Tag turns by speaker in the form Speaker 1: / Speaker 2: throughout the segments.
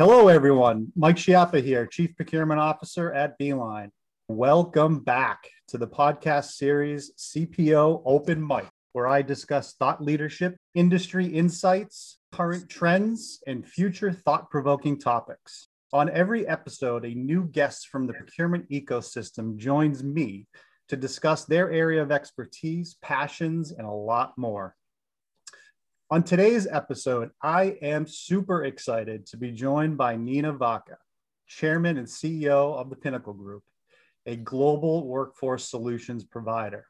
Speaker 1: Hello, everyone. Mike Schiappa here, Chief Procurement Officer at Beeline. Welcome back to the podcast series CPO Open Mic, where I discuss thought leadership, industry insights, current trends, and future thought provoking topics. On every episode, a new guest from the procurement ecosystem joins me to discuss their area of expertise, passions, and a lot more. On today's episode, I am super excited to be joined by Nina Vaca, Chairman and CEO of the Pinnacle Group, a global workforce solutions provider.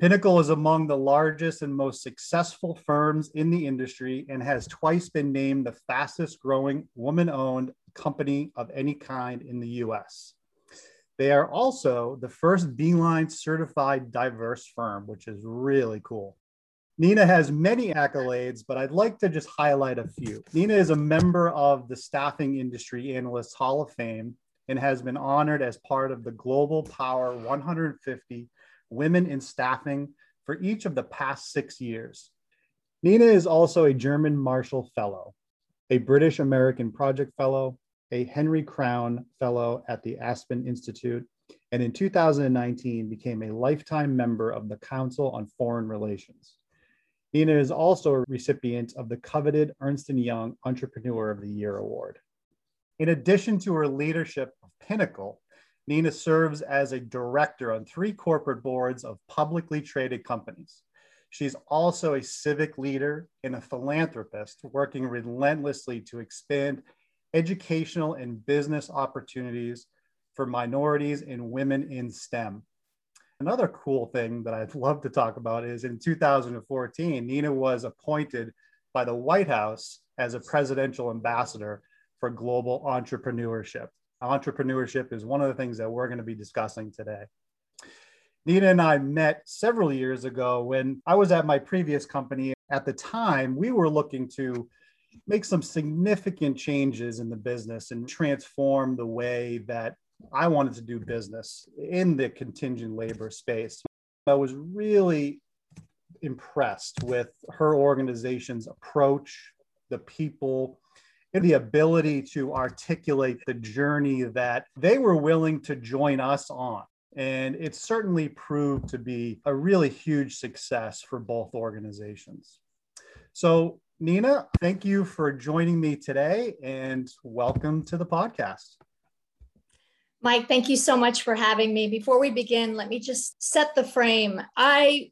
Speaker 1: Pinnacle is among the largest and most successful firms in the industry and has twice been named the fastest growing woman owned company of any kind in the US. They are also the first Beeline certified diverse firm, which is really cool. Nina has many accolades, but I'd like to just highlight a few. Nina is a member of the Staffing Industry Analysts Hall of Fame and has been honored as part of the Global Power 150 Women in Staffing for each of the past six years. Nina is also a German Marshall Fellow, a British American Project Fellow, a Henry Crown Fellow at the Aspen Institute, and in 2019 became a lifetime member of the Council on Foreign Relations. Nina is also a recipient of the coveted Ernst & Young Entrepreneur of the Year Award. In addition to her leadership of Pinnacle, Nina serves as a director on three corporate boards of publicly traded companies. She's also a civic leader and a philanthropist working relentlessly to expand educational and business opportunities for minorities and women in STEM. Another cool thing that I'd love to talk about is in 2014, Nina was appointed by the White House as a presidential ambassador for global entrepreneurship. Entrepreneurship is one of the things that we're going to be discussing today. Nina and I met several years ago when I was at my previous company. At the time, we were looking to make some significant changes in the business and transform the way that I wanted to do business in the contingent labor space. I was really impressed with her organization's approach, the people, and the ability to articulate the journey that they were willing to join us on. And it certainly proved to be a really huge success for both organizations. So, Nina, thank you for joining me today and welcome to the podcast.
Speaker 2: Mike, thank you so much for having me. Before we begin, let me just set the frame. I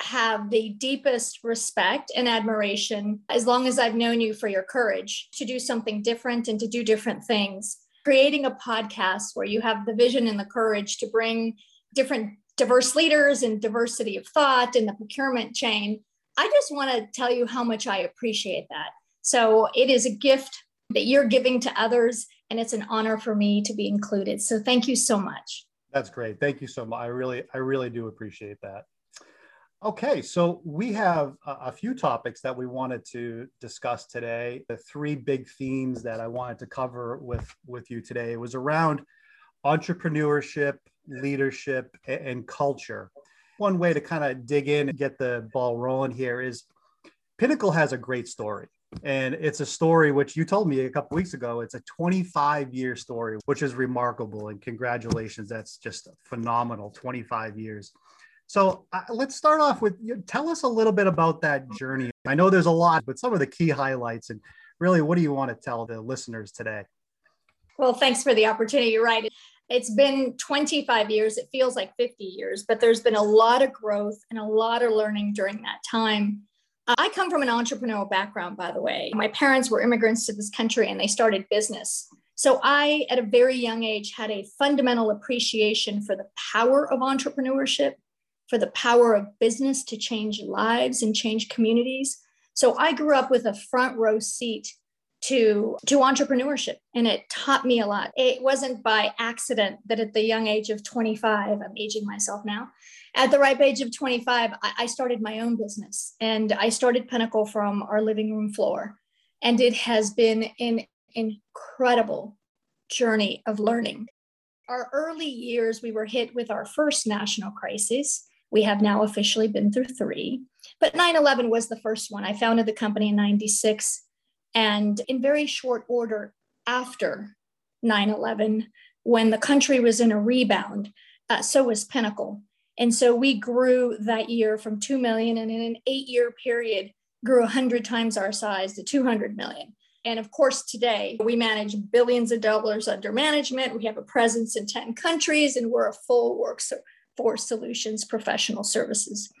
Speaker 2: have the deepest respect and admiration as long as I've known you for your courage to do something different and to do different things. Creating a podcast where you have the vision and the courage to bring different diverse leaders and diversity of thought in the procurement chain. I just want to tell you how much I appreciate that. So it is a gift that you're giving to others and it's an honor for me to be included. So thank you so much.
Speaker 1: That's great. Thank you so much. I really, I really do appreciate that. Okay, so we have a, few topics that we wanted to discuss today. The three big themes that I wanted to cover with with you today was around entrepreneurship, leadership, and culture. One way to kind of dig in and get the ball rolling here is Pinnacle has a great story and it's a story which you told me a couple weeks ago. It's a 25 year story which is remarkable. And congratulations. That's just phenomenal. 25 years. So uh, let's start off with you tell us a little bit about that journey. I know there's a lot but some of the key highlights. And really what do you want to tell the listeners today?
Speaker 2: Well thanks for the opportunity. You're right. It's been 25 years. It feels like 50 years but there's been a lot of growth and a lot of learning during that time I come from an entrepreneurial background, by the way. My parents were immigrants to this country and they started business. So I, at a very young age, had a fundamental appreciation for the power of entrepreneurship, for the power of business to change lives and change communities. So I grew up with a front row seat to to entrepreneurship and it taught me a lot it wasn't by accident that at the young age of 25 i'm aging myself now at the ripe age of 25, I, started my own business and I started Pinnacle from our living room floor. And it has been an incredible journey of learning. Our early years, we were hit with our first national crisis. We have now officially been through three, but 9 11 was the first one. I founded the company in 96. And in very short order, after 9 11 when the country was in a rebound. Uh, so was Pinnacle. And so we grew that year from 2 million and in an eight year period grew 100 times our size to 200 million. And of course, today we manage billions of dollars under management. We have a presence in 10 countries and we're a full workforce solutions professional services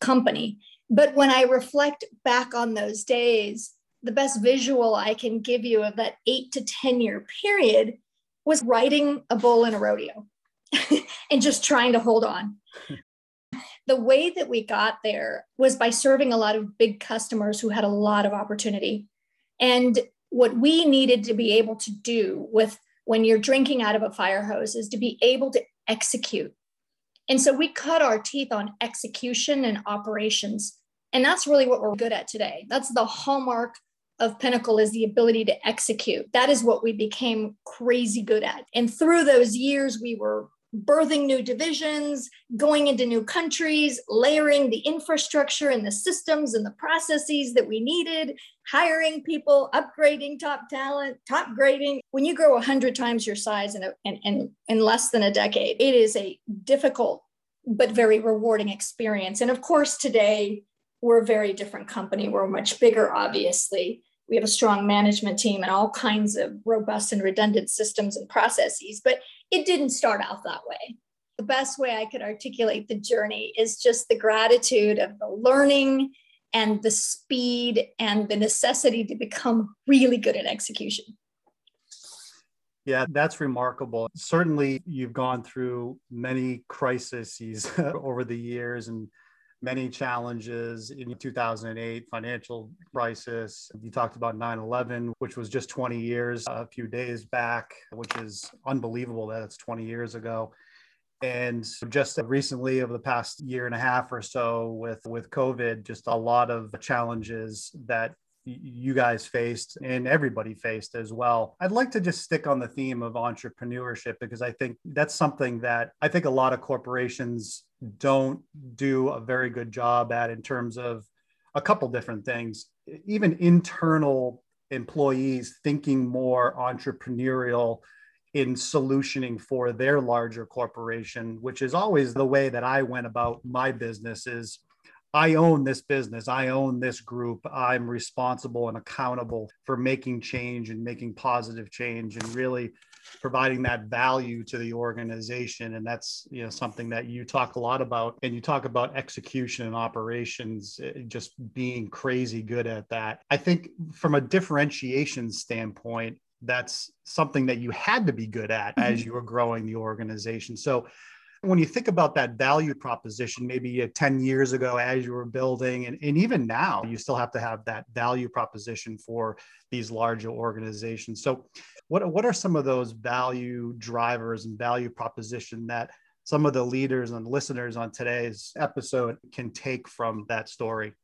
Speaker 2: company. But when I reflect back on those days, the best visual I can give you of that eight to 10 year period was riding a bull in a rodeo and just trying to hold on. the way that we got there was by serving a lot of big customers who had a lot of opportunity. And what we needed to be able to do with when you're drinking out of a fire hose is to be able to execute. And so we cut our teeth on execution and operations. And that's really what we're good at today. That's the hallmark of Pinnacle is the ability to execute. That is what we became crazy good at. And through those years, we were birthing new divisions, going into new countries, layering the infrastructure and the systems and the processes that we needed, hiring people, upgrading top talent, top grading. When you grow 100 times your size in, a, in, in, in less than a decade, it is a difficult but very rewarding experience. And of course, today, we're a very different company. We're much bigger, obviously. We have a strong management team and all kinds of robust and redundant systems and processes, but it didn't start out that way. The best way I could articulate the journey is just the gratitude of the learning and the speed and the necessity to become really good at execution.
Speaker 1: Yeah, that's remarkable. Certainly, you've gone through many crises over the years and many challenges in 2008 financial crisis. You talked about 9-11 which was just 20 years a few days back which is unbelievable that it's 20 years ago. And just recently over the past year and a half or so with with covid just a lot of challenges that you guys faced and everybody faced as well. I'd like to just stick on the theme of entrepreneurship because I think that's something that I think a lot of corporations don't do a very good job at in terms of a couple different things. Even internal employees thinking more entrepreneurial in solutioning for their larger corporation, which is always the way that I went about my business is I own this business. I own this group. I'm responsible and accountable for making change and making positive change and really providing that value to the organization and that's you know something that you talk a lot about and you talk about execution and operations eh, just being crazy good at that i think from a differentiation standpoint that's something that you had to be good at mm-hmm. as you were growing the organization so when you think about that value proposition, maybe uh, 10 years ago as you were building, and, and even now, you still have to have that value proposition for these larger organizations. So, what, what are some of those value drivers and value proposition that some of the leaders and listeners on today's episode can take from that story?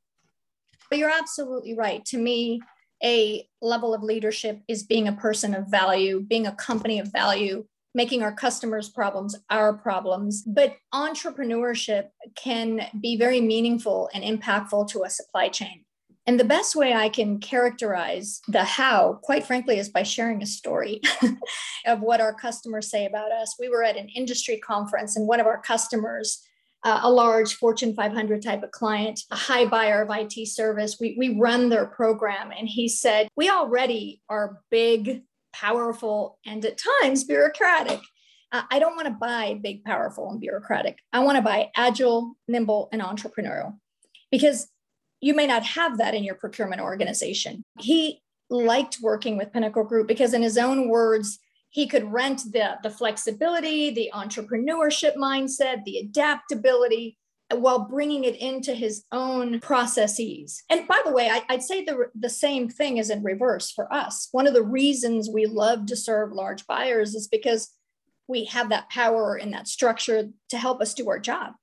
Speaker 2: But You're absolutely right. To me, a level of leadership is being a person of value, being a company of value, making our customers' problems our problems. But entrepreneurship can be very meaningful and impactful to a supply chain. And the best way I can characterize the how, quite frankly, is by sharing a story of what our customers say about us. We were at an industry conference, and one of our customers, uh, a large Fortune 500 type of client, a high buyer of IT service, we, we run their program. And he said, We already are big powerful, and at times bureaucratic. I don't want to buy big, powerful, and bureaucratic. I want to buy agile, nimble, and entrepreneurial because you may not have that in your procurement organization. He liked working with Pinnacle Group because, in his own words, he could rent the, the flexibility, the entrepreneurship mindset, the adaptability, while bringing it into his own processes. And by the way, I, would say the, the same thing is in reverse for us. One of the reasons we love to serve large buyers is because we have that power and that structure to help us do our job.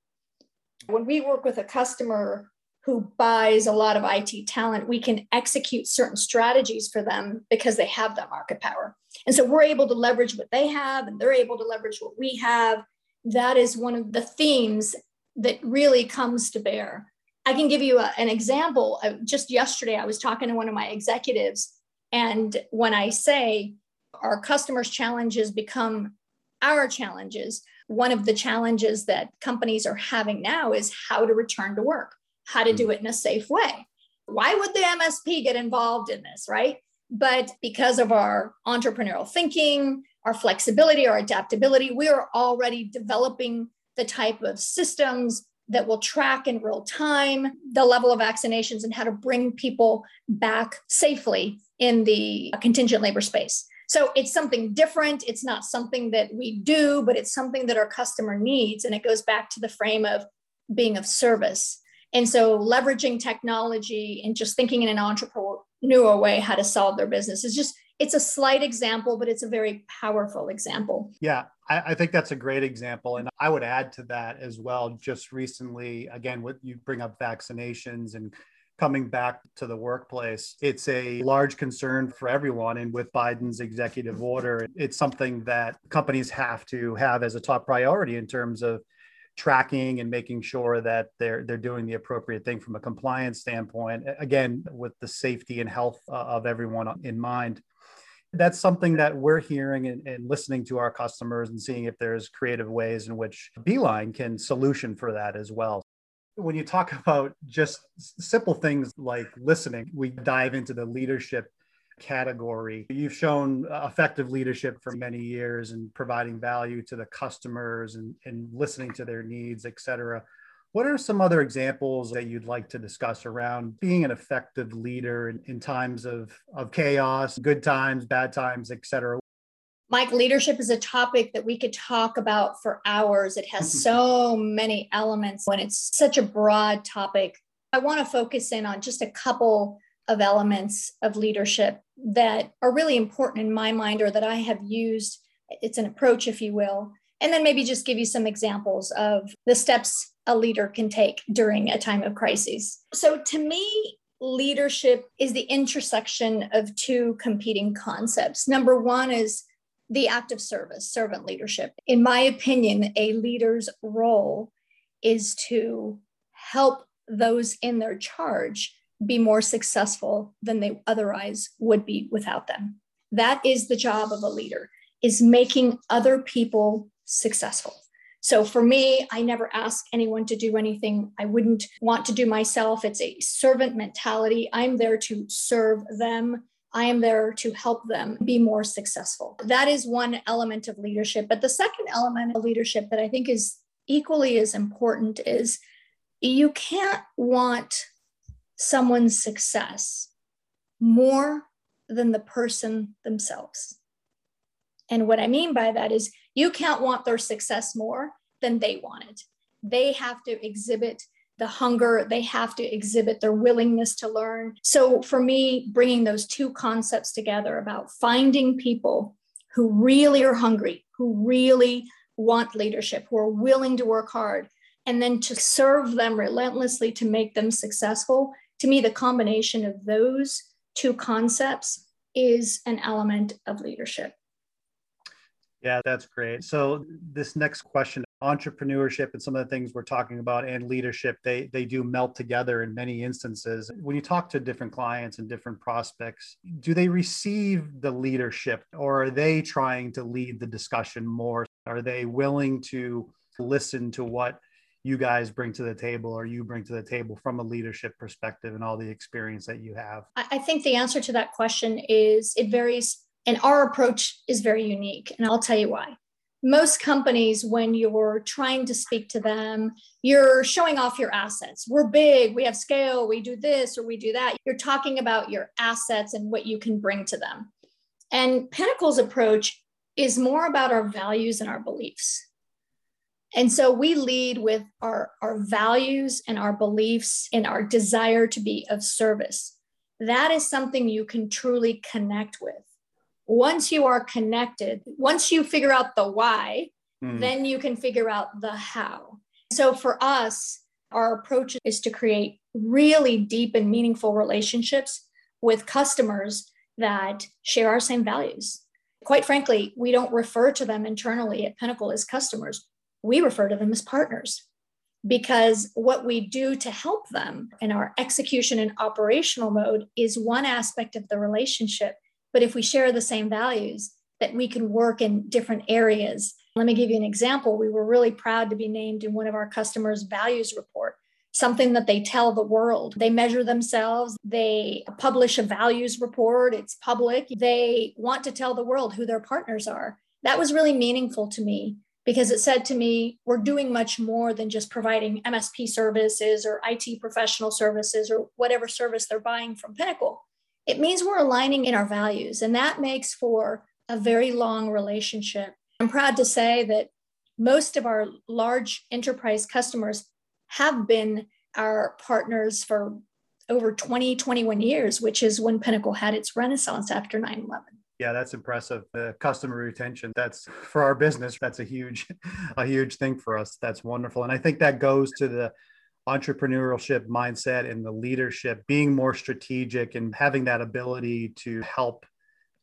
Speaker 2: When we work with a customer who buys a lot of IT talent, we can execute certain strategies for them because they have that market power. And so we're able to leverage what they have and they're able to leverage what we have. That is one of the themes that really comes to bear. I can give you a, an example. Just yesterday, I was talking to one of my executives, and when I say our customers' challenges become our challenges. One of the challenges that companies are having now is how to return to work, how to do hmm. it in a safe way. Why would the MSP get involved in this, right? But because of our entrepreneurial thinking, our flexibility, our adaptability, we are already developing the type of systems that will track in real time the level of vaccinations and how to bring people back safely in the contingent labor space. So it's something different. It's not something that we do, but it's something that our customer needs. And it goes back to the frame of being of service. And so leveraging technology and just thinking in an entrepreneurial way how to solve their business is just, it's a slight example, but it's a very powerful example.
Speaker 1: Yeah, I, I, think that's a great example. And I would add to that as well. Just recently, again, what you bring up vaccinations and coming back to the workplace. It's a large concern for everyone. And with Biden's executive order, it's something that companies have to have as a top priority in terms of tracking and making sure that they're they're doing the appropriate thing from a compliance standpoint again with the safety and health uh, of everyone in mind that's something that we're hearing and, and, listening to our customers and seeing if there's creative ways in which beeline can solution for that as well when you talk about just simple things like listening, we dive into the leadership category. You've shown uh, effective leadership for many years and providing value to the customers and, and listening to their needs, et cetera. What are some other examples that you'd like to discuss around being an effective leader in, in times of, of chaos, good times, bad times, et cetera?
Speaker 2: Mike, leadership is a topic that we could talk about for hours. It has mm-hmm. so many elements when it's such a broad topic. I want to focus in on just a couple of elements of leadership that are really important in my mind or that I have used. It's an approach, if you will. And then maybe just give you some examples of the steps a leader can take during a time of crisis. So, to me, leadership is the intersection of two competing concepts. Number one is the act of service, servant leadership. In my opinion, a leader's role is to help those in their charge be more successful than they otherwise would be without them. That is the job of a leader is making other people successful. So for me, I never ask anyone to do anything I wouldn't want to do myself. It's a servant mentality. I'm there to serve them I am there to help them be more successful. That is one element of leadership. But the second element of leadership that I think is equally as important is you can't want someone's success more than the person themselves. And what I mean by that is you can't want their success more than they want it. They have to exhibit the hunger they have to exhibit, their willingness to learn. So, for me, bringing those two concepts together about finding people who really are hungry, who really want leadership, who are willing to work hard, and then to serve them relentlessly to make them successful. To me, the combination of those two concepts is an element of leadership.
Speaker 1: Yeah, that's great. So, this next question entrepreneurship and some of the things we're talking about and leadership they they do melt together in many instances. When you talk to different clients and different prospects do they receive the leadership or are they trying to lead the discussion more? Are they willing to listen to what you guys bring to the table or you bring to the table from a leadership perspective and all the experience that you have?
Speaker 2: I think the answer to that question is it varies and our approach is very unique and i'll tell you why most companies, when you're trying to speak to them, you're showing off your assets. We're big, we have scale, we do this or we do that. You're talking about your assets and what you can bring to them. And Pinnacle's approach is more about our values and our beliefs. And so we lead with our, our values and our beliefs and our desire to be of service. That is something you can truly connect with once you are connected, once you figure out the why, mm. then you can figure out the how. So for us, our approach is to create really deep and meaningful relationships with customers that share our same values. Quite frankly, we don't refer to them internally at Pinnacle as customers. We refer to them as partners because what we do to help them in our execution and operational mode is one aspect of the relationship but if we share the same values, that we can work in different areas. Let me give you an example. We were really proud to be named in one of our customers' values report, something that they tell the world. They measure themselves, they publish a values report, it's public. They want to tell the world who their partners are. That was really meaningful to me because it said to me, we're doing much more than just providing MSP services or IT professional services or whatever service they're buying from Pinnacle. It means we're aligning in our values, and that makes for a very long relationship. I'm proud to say that most of our large enterprise customers have been our partners for over 20, 21 years, which is when Pinnacle had its renaissance after 9 11.
Speaker 1: Yeah, that's impressive. The customer retention, that's for our business, that's a huge, a huge thing for us. That's wonderful. And I think that goes to the entrepreneurship mindset and the leadership, being more strategic and having that ability to help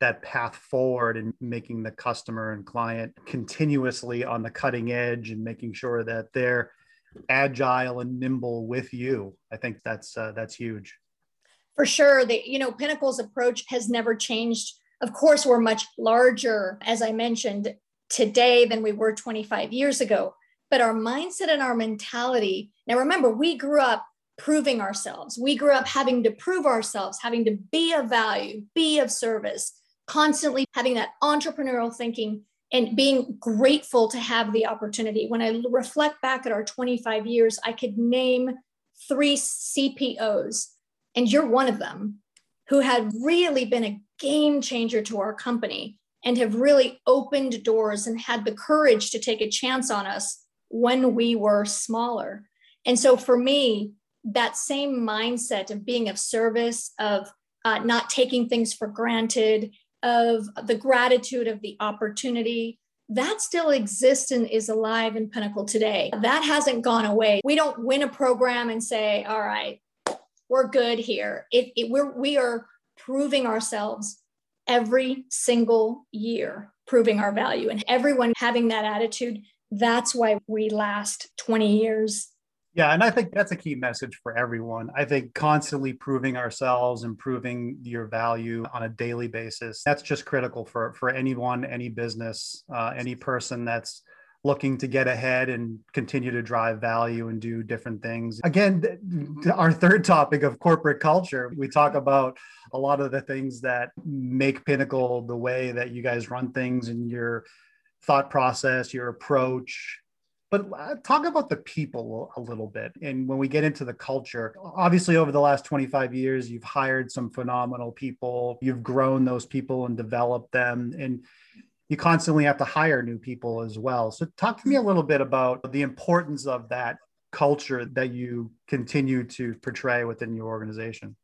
Speaker 1: that path forward and making the customer and client continuously on the cutting edge and making sure that they're agile and nimble with you. I think that's uh, that's huge.
Speaker 2: For sure, the you know Pinnacle's approach has never changed of course, we're much larger, as I mentioned, today than we were 25 years ago. But our mindset and our mentality now, remember, we grew up proving ourselves. We grew up having to prove ourselves, having to be of value, be of service, constantly having that entrepreneurial thinking and being grateful to have the opportunity. When I reflect back at our 25 years, I could name three CPOs, and you're one of them, who had really been a game changer to our company and have really opened doors and had the courage to take a chance on us when we were smaller. And so for me, that same mindset of being of service, of uh, not taking things for granted, of the gratitude of the opportunity, that still exists and is alive in Pinnacle today. That hasn't gone away. We don't win a program and say, all right, we're good here. It, it, we're, we are proving ourselves every single year, proving our value. And everyone having that attitude, that's why we last 20 years.
Speaker 1: Yeah, and I think that's a key message for everyone. I think constantly proving ourselves, improving your value on a daily basis. That's just critical for for anyone, any business, uh, any person that's looking to get ahead and continue to drive value and do different things. Again, our third topic of corporate culture, we talk about a lot of the things that make Pinnacle the way that you guys run things and your thought process, your approach. But uh, talk about the people a little bit. And when we get into the culture, obviously, over the last 25 years, you've hired some phenomenal people. You've grown those people and developed them. And you constantly have to hire new people as well. So, talk to me a little bit about the importance of that culture that you continue to portray within your organization.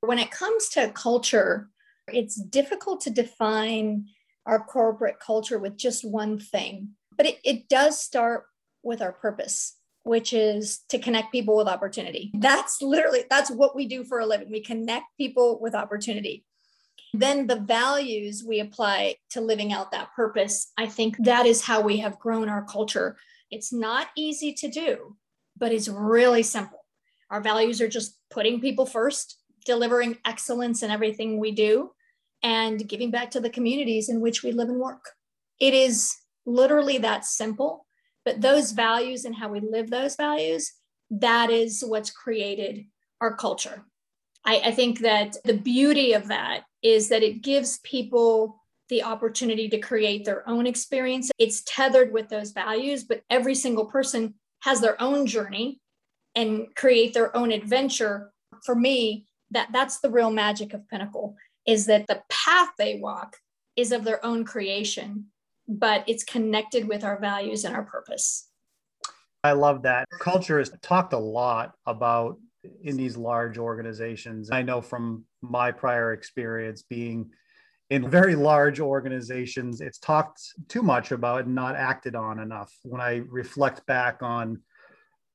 Speaker 2: When it comes to culture, it's difficult to define our corporate culture with just one thing, but it, it does start with our purpose which is to connect people with opportunity. That's literally that's what we do for a living. We connect people with opportunity then the values we apply to living out that purpose, I think that is how we have grown our culture. It's not easy to do, but it's really simple. Our values are just putting people first, delivering excellence in everything we do, and giving back to the communities in which we live and work. It is literally that simple, but those values and how we live those values, that is what's created our culture. I, I think that the beauty of that is that it gives people the opportunity to create their own experience. It's tethered with those values, but every single person has their own journey and create their own adventure. For me, that that's the real magic of Pinnacle is that the path they walk is of their own creation, but it's connected with our values and our purpose.
Speaker 1: I love that. Culture has talked a lot about in these large organizations. I know from my prior experience being in very large organizations, it's talked too much about and not acted on enough. When I reflect back on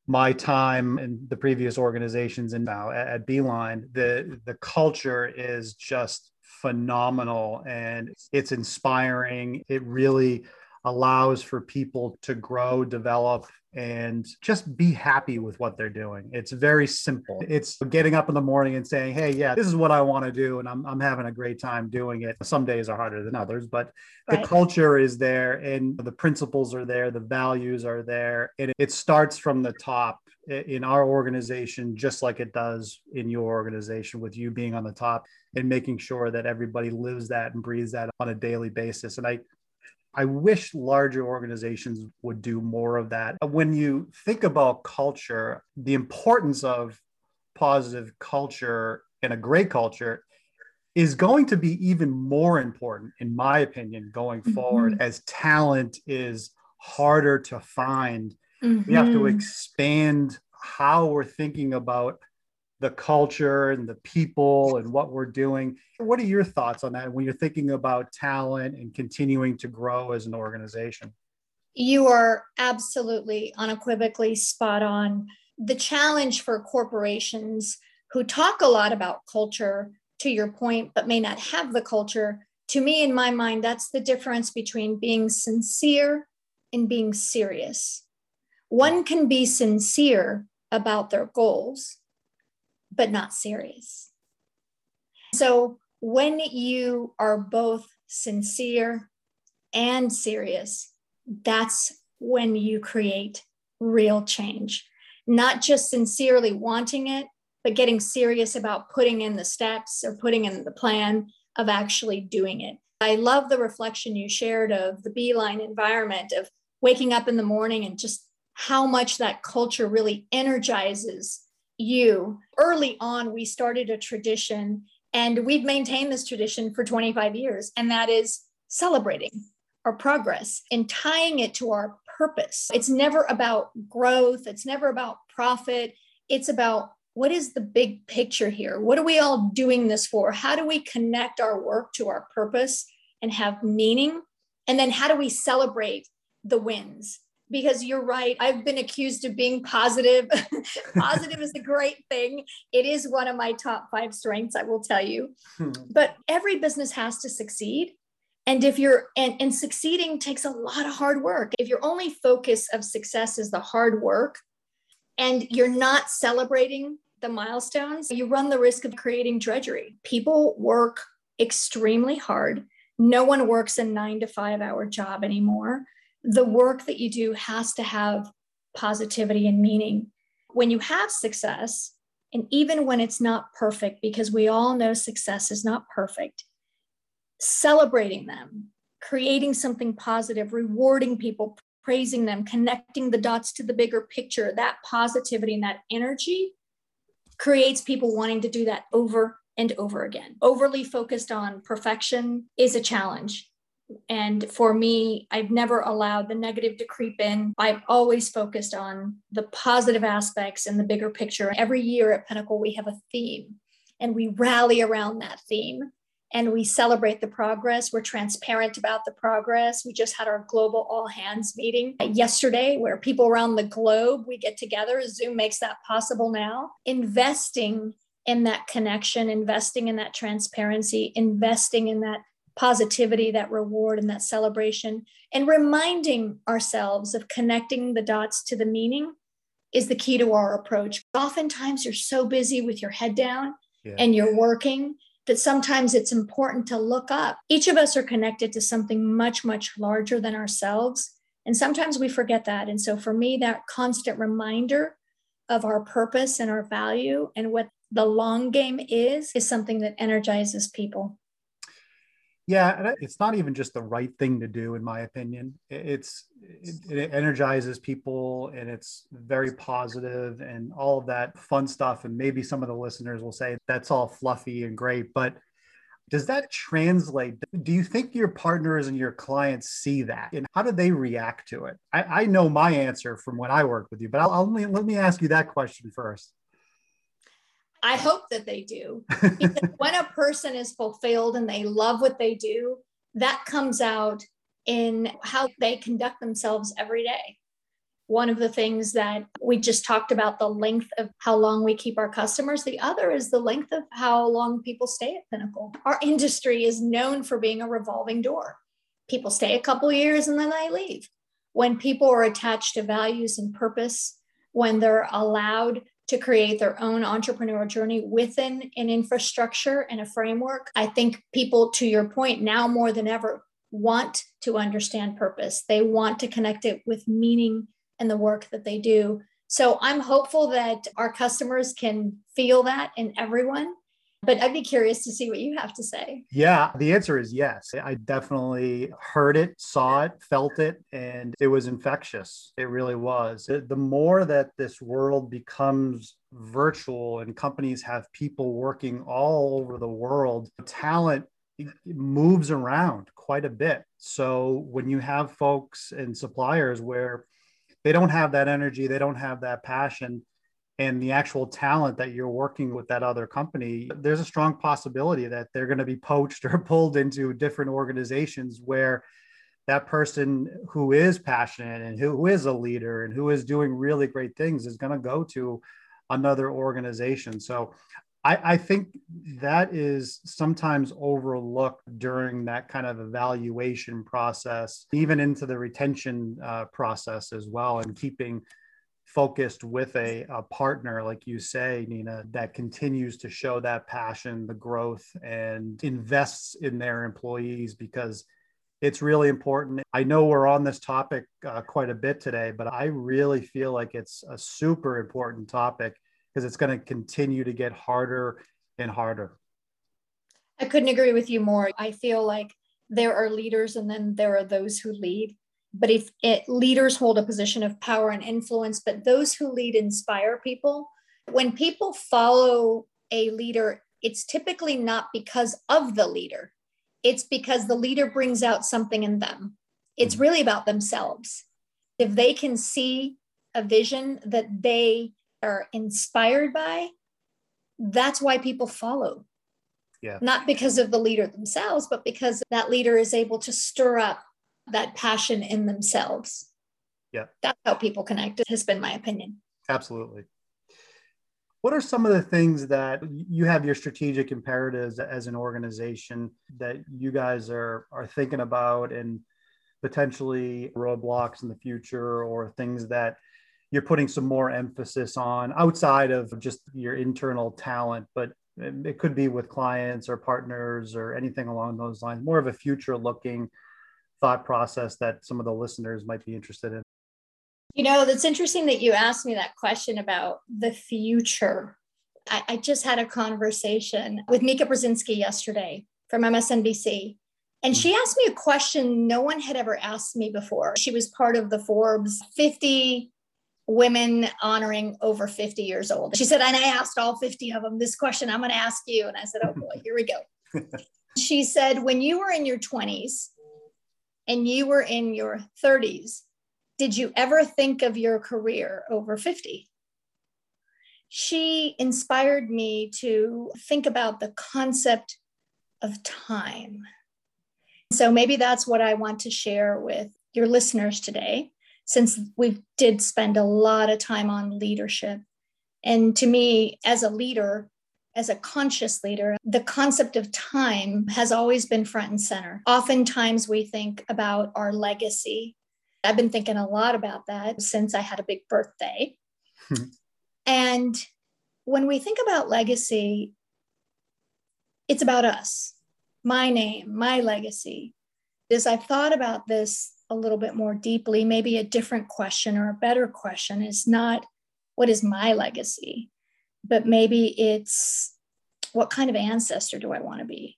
Speaker 1: my time in the previous organizations and now at Beeline, the the culture is just phenomenal and it's inspiring. It really allows for people to grow, develop, and just be happy with what they're doing. It's very simple. It's getting up in the morning and saying, Hey, yeah, this is what I want to do. And I'm, I'm having a great time doing it. Some days are harder than others, but right. the culture is there and the principles are there, the values are there. And it starts from the top in our organization, just like it does in your organization, with you being on the top and making sure that everybody lives that and breathes that on a daily basis. And I, I wish larger organizations would do more of that. When you think about culture, the importance of positive culture and a great culture is going to be even more important, in my opinion, going mm-hmm. forward as talent is harder to find. Mm-hmm. We have to mm-hmm. expand how we're thinking about the culture and the people and what we're doing. What are your thoughts on that when you're thinking about talent and continuing to grow as an organization?
Speaker 2: You are absolutely unequivocally spot on. The challenge for corporations who talk a lot about culture, to your point, but may not have the culture, to me, in my mind, that's the difference between being sincere and being serious. One can be sincere about their goals, but not serious. So when you are both sincere and serious, that's when you create real change. Not just sincerely wanting it, but getting serious about putting in the steps or putting in the plan of actually doing it. I love the reflection you shared of the beeline environment of waking up in the morning and just how much that culture really energizes you. Early on, we started a tradition and we've maintained this tradition for 25 years, and that is celebrating our progress and tying it to our purpose. It's never about growth, it's never about profit. It's about what is the big picture here? What are we all doing this for? How do we connect our work to our purpose and have meaning? And then how do we celebrate the wins? Because you're right. I've been accused of being positive. positive is a great thing. It is one of my top five strengths, I will tell you. Hmm. But every business has to succeed. And if you're, and, and succeeding takes a lot of hard work. If your only focus of success is the hard work and you're not celebrating the milestones, you run the risk of creating drudgery. People work extremely hard. No one works a nine to five hour job anymore the work that you do has to have positivity and meaning. When you have success, and even when it's not perfect, because we all know success is not perfect, celebrating them, creating something positive, rewarding people, praising them, connecting the dots to the bigger picture, that positivity and that energy creates people wanting to do that over and over again. Overly focused on perfection is a challenge. And for me, I've never allowed the negative to creep in. I've always focused on the positive aspects and the bigger picture. Every year at Pinnacle, we have a theme and we rally around that theme and we celebrate the progress. We're transparent about the progress. We just had our global all hands meeting yesterday where people around the globe we get together. Zoom makes that possible now. Investing in that connection, investing in that transparency, investing in that positivity, that reward, and that celebration, and reminding ourselves of connecting the dots to the meaning is the key to our approach. Oftentimes, you're so busy with your head down yeah. and you're working that sometimes it's important to look up. Each of us are connected to something much, much larger than ourselves. And sometimes we forget that. And so, for me, that constant reminder of our purpose and our value and what the long game is, is something that energizes people.
Speaker 1: Yeah, it's not even just the right thing to do, in my opinion. It's it, it, energizes people, and it's very positive, and all of that fun stuff. And maybe some of the listeners will say that's all fluffy and great, but does that translate? Do you think your partners and your clients see that, and how do they react to it? I, I know my answer from when I work with you, but I'll, I'll let me ask you that question first.
Speaker 2: I hope that they do. Because when a person is fulfilled and they love what they do, that comes out in how they conduct themselves every day. One of the things that we just talked about the length of how long we keep our customers. The other is the length of how long people stay at Pinnacle. Our industry is known for being a revolving door. people stay a couple years and then they leave. When people are attached to values and purpose, when they're allowed to create their own entrepreneurial journey within an infrastructure and a framework, I think people, to your point, now more than ever, want to understand purpose. They want to connect it with meaning and the work that they do. So I'm hopeful that our customers can feel that in everyone but I'd be curious to see what you have to say.
Speaker 1: Yeah, the answer is yes. I definitely heard it, saw it, felt it, and it was infectious. It really was. The more that this world becomes virtual and companies have people working all over the world, talent moves around quite a bit. So when you have folks and suppliers where they don't have that energy, they don't have that passion, and the actual talent that you're working with that other company, there's a strong possibility that they're going to be poached or pulled into different organizations where that person who is passionate and who is a leader and who is doing really great things is going to go to another organization. So I, I, think that is sometimes overlooked during that kind of evaluation process, even into the retention uh, process as well, and keeping focused with a, a partner, like you say, Nina, that continues to show that passion, the growth, and invests in their employees because it's really important. I know we're on this topic uh, quite a bit today, but I really feel like it's a super important topic because it's going to continue to get harder and harder.
Speaker 2: I couldn't agree with you more. I feel like there are leaders and then there are those who lead but if it, leaders hold a position of power and influence but those who lead inspire people. When people follow a leader it's typically not because of the leader. It's because the leader brings out something in them. It's mm-hmm. really about themselves. If they can see a vision that they are inspired by that's why people follow. Yeah. not because of the leader themselves but because that leader is able to stir up that passion in themselves.
Speaker 1: Yeah.
Speaker 2: That's how people connect, has been my opinion.
Speaker 1: Absolutely. What are some of the things that you have your strategic imperatives as an organization that you guys are are thinking about and potentially roadblocks in the future or things that you're putting some more emphasis on outside of just your internal talent, but it could be with clients or partners or anything along those lines, more of a future looking thought process that some of the listeners might be interested in?
Speaker 2: You know, it's interesting that you asked me that question about the future. I, I just had a conversation with Mika Brzezinski yesterday from MSNBC. And she asked me a question no one had ever asked me before. She was part of the Forbes 50 women honoring over 50 years old. She said, and I asked all 50 of them this question I'm going to ask you. And I said, oh boy, here we go. she said, when you were in your 20s, and you were in your 30s, did you ever think of your career over 50? She inspired me to think about the concept of time. So maybe that's what I want to share with your listeners today, since we did spend a lot of time on leadership. And to me, as a leader, as a conscious leader, the concept of time has always been front and center. Oftentimes, we think about our legacy. I've been thinking a lot about that since I had a big birthday. Hmm. And when we think about legacy, it's about us, my name, my legacy. As I've thought about this a little bit more deeply, maybe a different question or a better question is not what is my legacy? But maybe it's what kind of ancestor do I want to be?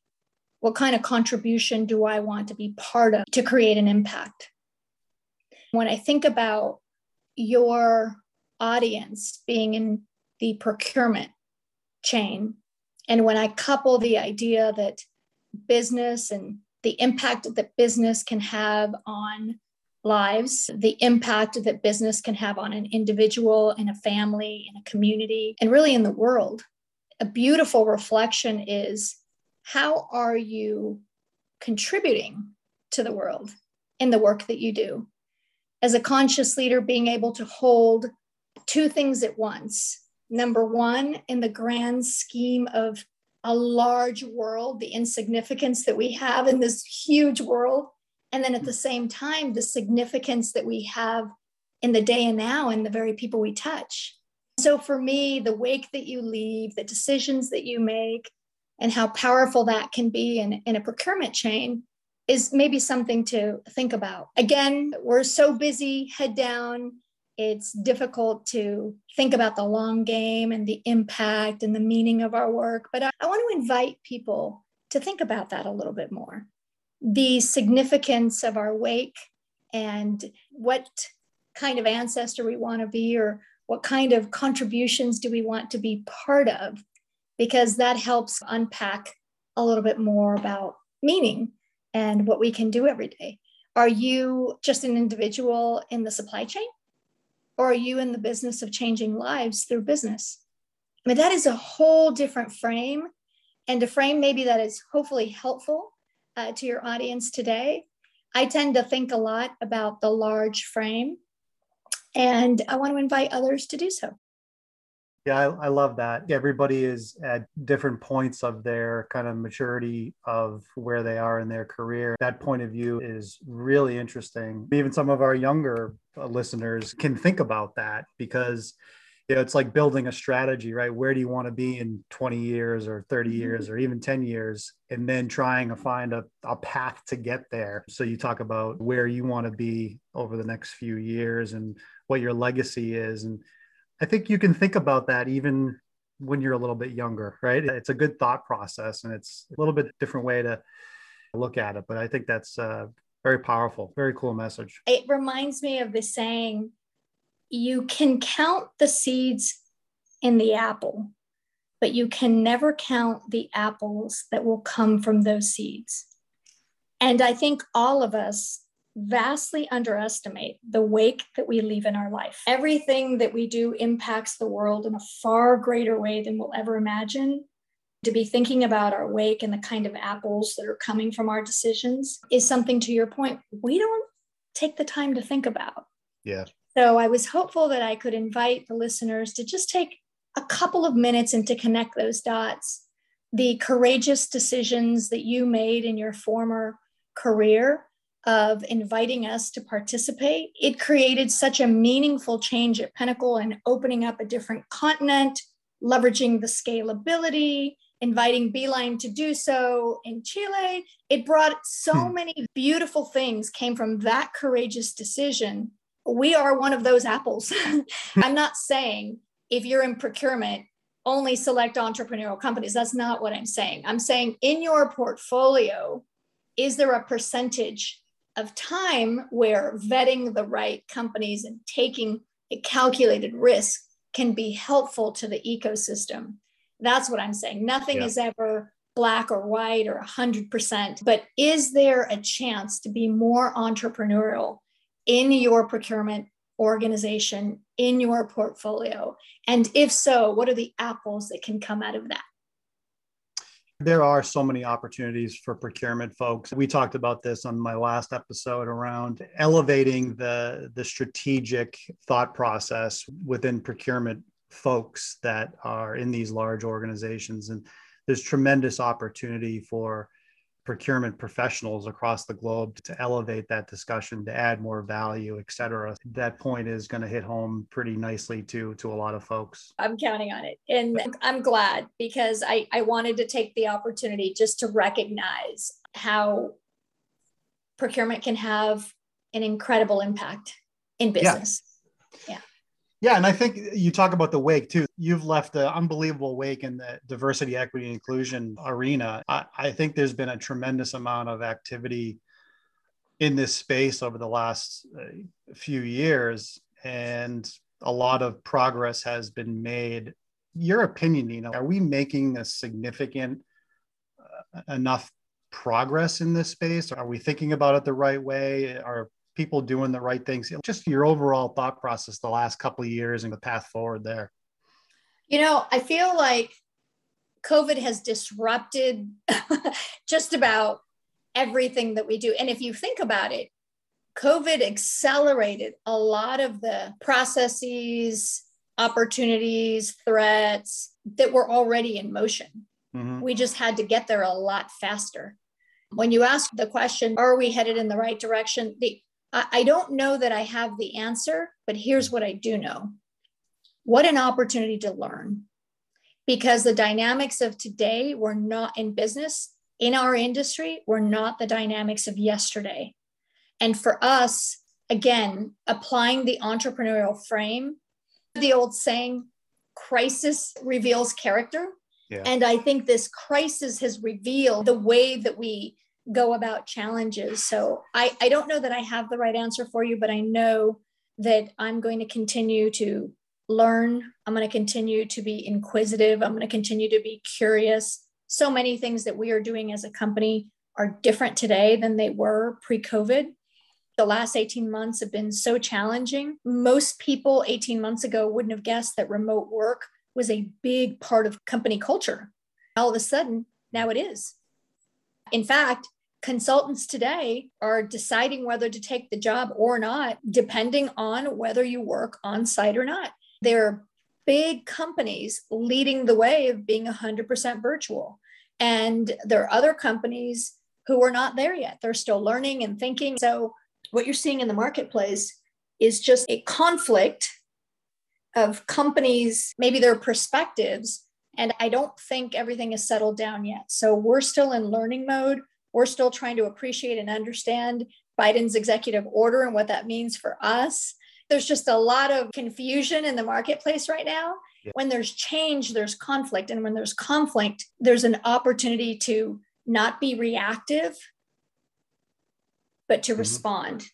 Speaker 2: What kind of contribution do I want to be part of to create an impact? When I think about your audience being in the procurement chain, and when I couple the idea that business and the impact that business can have on lives, the impact that business can have on an individual, in a family, in a community, and really in the world. A beautiful reflection is how are you contributing to the world in the work that you do? As a conscious leader, being able to hold two things at once. Number one, in the grand scheme of a large world, the insignificance that we have in this huge world, And then at the same time, the significance that we have in the day and now and the very people we touch. So for me, the wake that you leave, the decisions that you make, and how powerful that can be in, in a procurement chain is maybe something to think about. Again, we're so busy, head down. It's difficult to think about the long game and the impact and the meaning of our work. But I, I want to invite people to think about that a little bit more. The significance of our wake and what kind of ancestor we want to be or what kind of contributions do we want to be part of because that helps unpack a little bit more about meaning and what we can do every day. Are you just an individual in the supply chain? Or are you in the business of changing lives through business? I mean, that is a whole different frame and a frame maybe that is hopefully helpful uh, to your audience today. I tend to think a lot about the large frame, and I want to invite others to do so.
Speaker 1: Yeah, I, I, love that. Everybody is at different points of their kind of maturity of where they are in their career. That point of view is really interesting. Even some of our younger uh, listeners can think about that because you know, it's like building a strategy, right? Where do you want to be in 20 years or 30 mm-hmm. years or even 10 years? And then trying to find a, a path to get there. So you talk about where you want to be over the next few years and what your legacy is. And I think you can think about that even when you're a little bit younger, right? It's a good thought process and it's a little bit different way to look at it. But I think that's uh, very powerful, very cool message.
Speaker 2: It reminds me of the saying you can count the seeds in the apple, but you can never count the apples that will come from those seeds. And I think all of us vastly underestimate the wake that we leave in our life. Everything that we do impacts the world in a far greater way than we'll ever imagine. To be thinking about our wake and the kind of apples that are coming from our decisions is something, to your point, we don't take the time to think about.
Speaker 1: Yeah.
Speaker 2: So I was hopeful that I could invite the listeners to just take a couple of minutes and to connect those dots. The courageous decisions that you made in your former career of inviting us to participate. It created such a meaningful change at Pinnacle and opening up a different continent, leveraging the scalability, inviting Beeline to do so in Chile. It brought so hmm. many beautiful things came from that courageous decision. We are one of those apples. I'm not saying if you're in procurement, only select entrepreneurial companies. That's not what I'm saying. I'm saying in your portfolio, is there a percentage of time where vetting the right companies and taking a calculated risk can be helpful to the ecosystem. That's what I'm saying. Nothing yeah. is ever black or white or 100%, but is there a chance to be more entrepreneurial in your procurement organization, in your portfolio? And if so, what are the apples that can come out of that?
Speaker 1: There are so many opportunities for procurement folks. We talked about this on my last episode around elevating the, the strategic thought process within procurement folks that are in these large organizations. And there's tremendous opportunity for procurement professionals across the globe to elevate that discussion to add more value et cetera that point is going to hit home pretty nicely to to a lot of folks
Speaker 2: i'm counting on it and i'm glad because i i wanted to take the opportunity just to recognize how procurement can have an incredible impact in business yeah. yeah.
Speaker 1: Yeah, and I think you talk about the wake too. You've left an unbelievable wake in the diversity, equity, and inclusion arena. I, I, think there's been a tremendous amount of activity in this space over the last uh, few years, and a lot of progress has been made. Your opinion, Nina, are we making a significant uh, enough progress in this space? Are we thinking about it the right way? Are people doing the right things. Just your overall thought process the last couple of years and the path forward there.
Speaker 2: You know i feel like covid has disrupted just about everything that we do. And if you think about it covid accelerated a lot of the processes opportunities threats that were already in motion. Mm-hmm. we just had to get there a lot faster. When you ask the question, are we headed in the right direction? The, I, I don't know that I have the answer, but here's what I do know. What an opportunity to learn because the dynamics of today were not in business in our industry were not the dynamics of yesterday. And for us, again, applying the entrepreneurial frame, the old saying, crisis reveals character. Yeah. And I think this crisis has revealed the way that we go about challenges. So I, I don't know that I have the right answer for you, but I know that I'm going to continue to learn. I'm going to continue to be inquisitive. I'm going to continue to be curious. So many things that we are doing as a company are different today than they were pre COVID. The last 18 months have been so challenging. Most people 18 months ago wouldn't have guessed that remote work was a big part of company culture. All of a sudden, now it is. In fact, consultants today are deciding whether to take the job or not, depending on whether you work on site or not. There are big companies leading the way of being 100% virtual. And there are other companies who are not there yet. They're still learning and thinking. So, what you're seeing in the marketplace is just a conflict of companies, maybe their perspectives. And I don't think everything is settled down yet. So, we're still in learning mode. We're still trying to appreciate and understand Biden's executive order and what that means for us there's just a lot of confusion in the marketplace right now. Yeah. When there's change, there's conflict. And when there's conflict, there's an opportunity to not be reactive, but to mm-hmm. respond.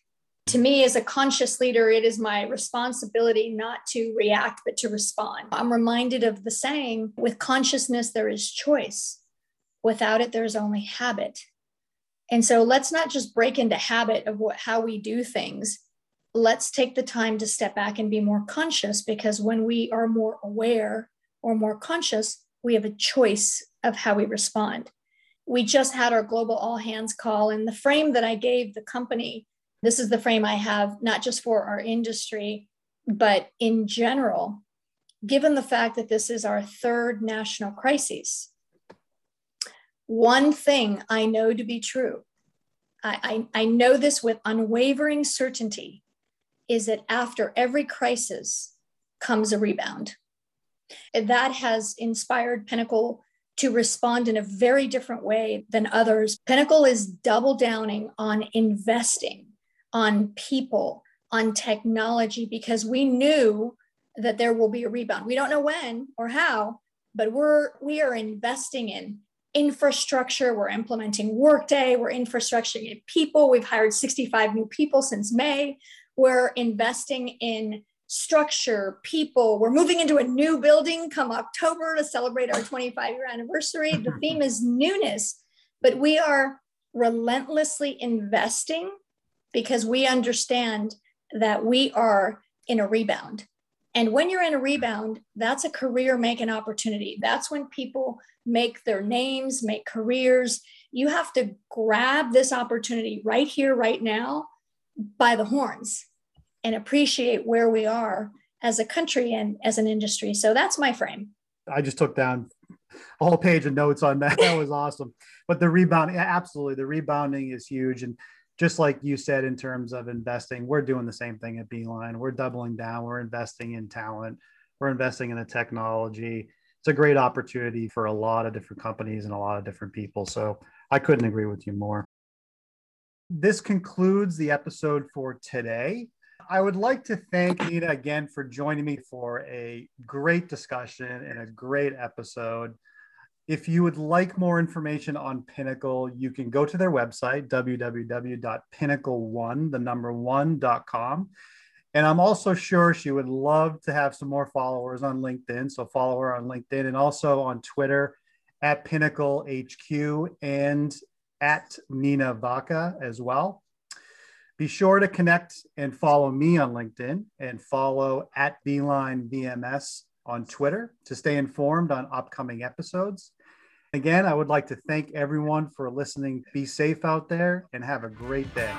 Speaker 2: To me, as a conscious leader, it is my responsibility not to react, but to respond. I'm reminded of the saying with consciousness, there is choice. Without it, there's only habit. And so let's not just break into habit of what, how we do things, let's take the time to step back and be more conscious because when we are more aware or more conscious, we have a choice of how we respond. We just had our global all hands call, and the frame that I gave the company this is the frame I have, not just for our industry, but in general, given the fact that this is our third national crisis. One thing I know to be true, I, I, I know this with unwavering certainty is that after every crisis comes a rebound. That has inspired Pinnacle to respond in a very different way than others. Pinnacle is double downing on investing, on people, on technology, because we knew that there will be a rebound. We don't know when or how, but we're we are investing in infrastructure. We're implementing Workday. We're infrastructure in people. We've hired 65 new people since May. We're investing in structure, people. We're moving into a new building come October to celebrate our 25 year anniversary. The theme is newness, but we are relentlessly investing because we understand that we are in a rebound. And when you're in a rebound, that's a career making opportunity. That's when people make their names, make careers. You have to grab this opportunity right here, right now by the horns and appreciate where we are as a country and as an industry. So that's my frame.
Speaker 1: I just took down a whole page of notes on that. That was awesome. But the rebound, absolutely, the rebounding is huge. And just like you said, in terms of investing, we're doing the same thing at Beeline. We're doubling down. We're investing in talent. We're investing in the technology. It's a great opportunity for a lot of different companies and a lot of different people. So I couldn't agree with you more. This concludes the episode for today. I would like to thank Nina again for joining me for a great discussion and a great episode. If you would like more information on Pinnacle, you can go to their website, www.pinnacle1, the number one.com. And I'm also sure she would love to have some more followers on LinkedIn. So follow her on LinkedIn and also on Twitter at Pinnacle HQ and at Nina Vaca as well. Be sure to connect and follow me on LinkedIn and follow at Beeline VMS on Twitter to stay informed on upcoming episodes. Again, I would like to thank everyone for listening. Be safe out there and have a great day.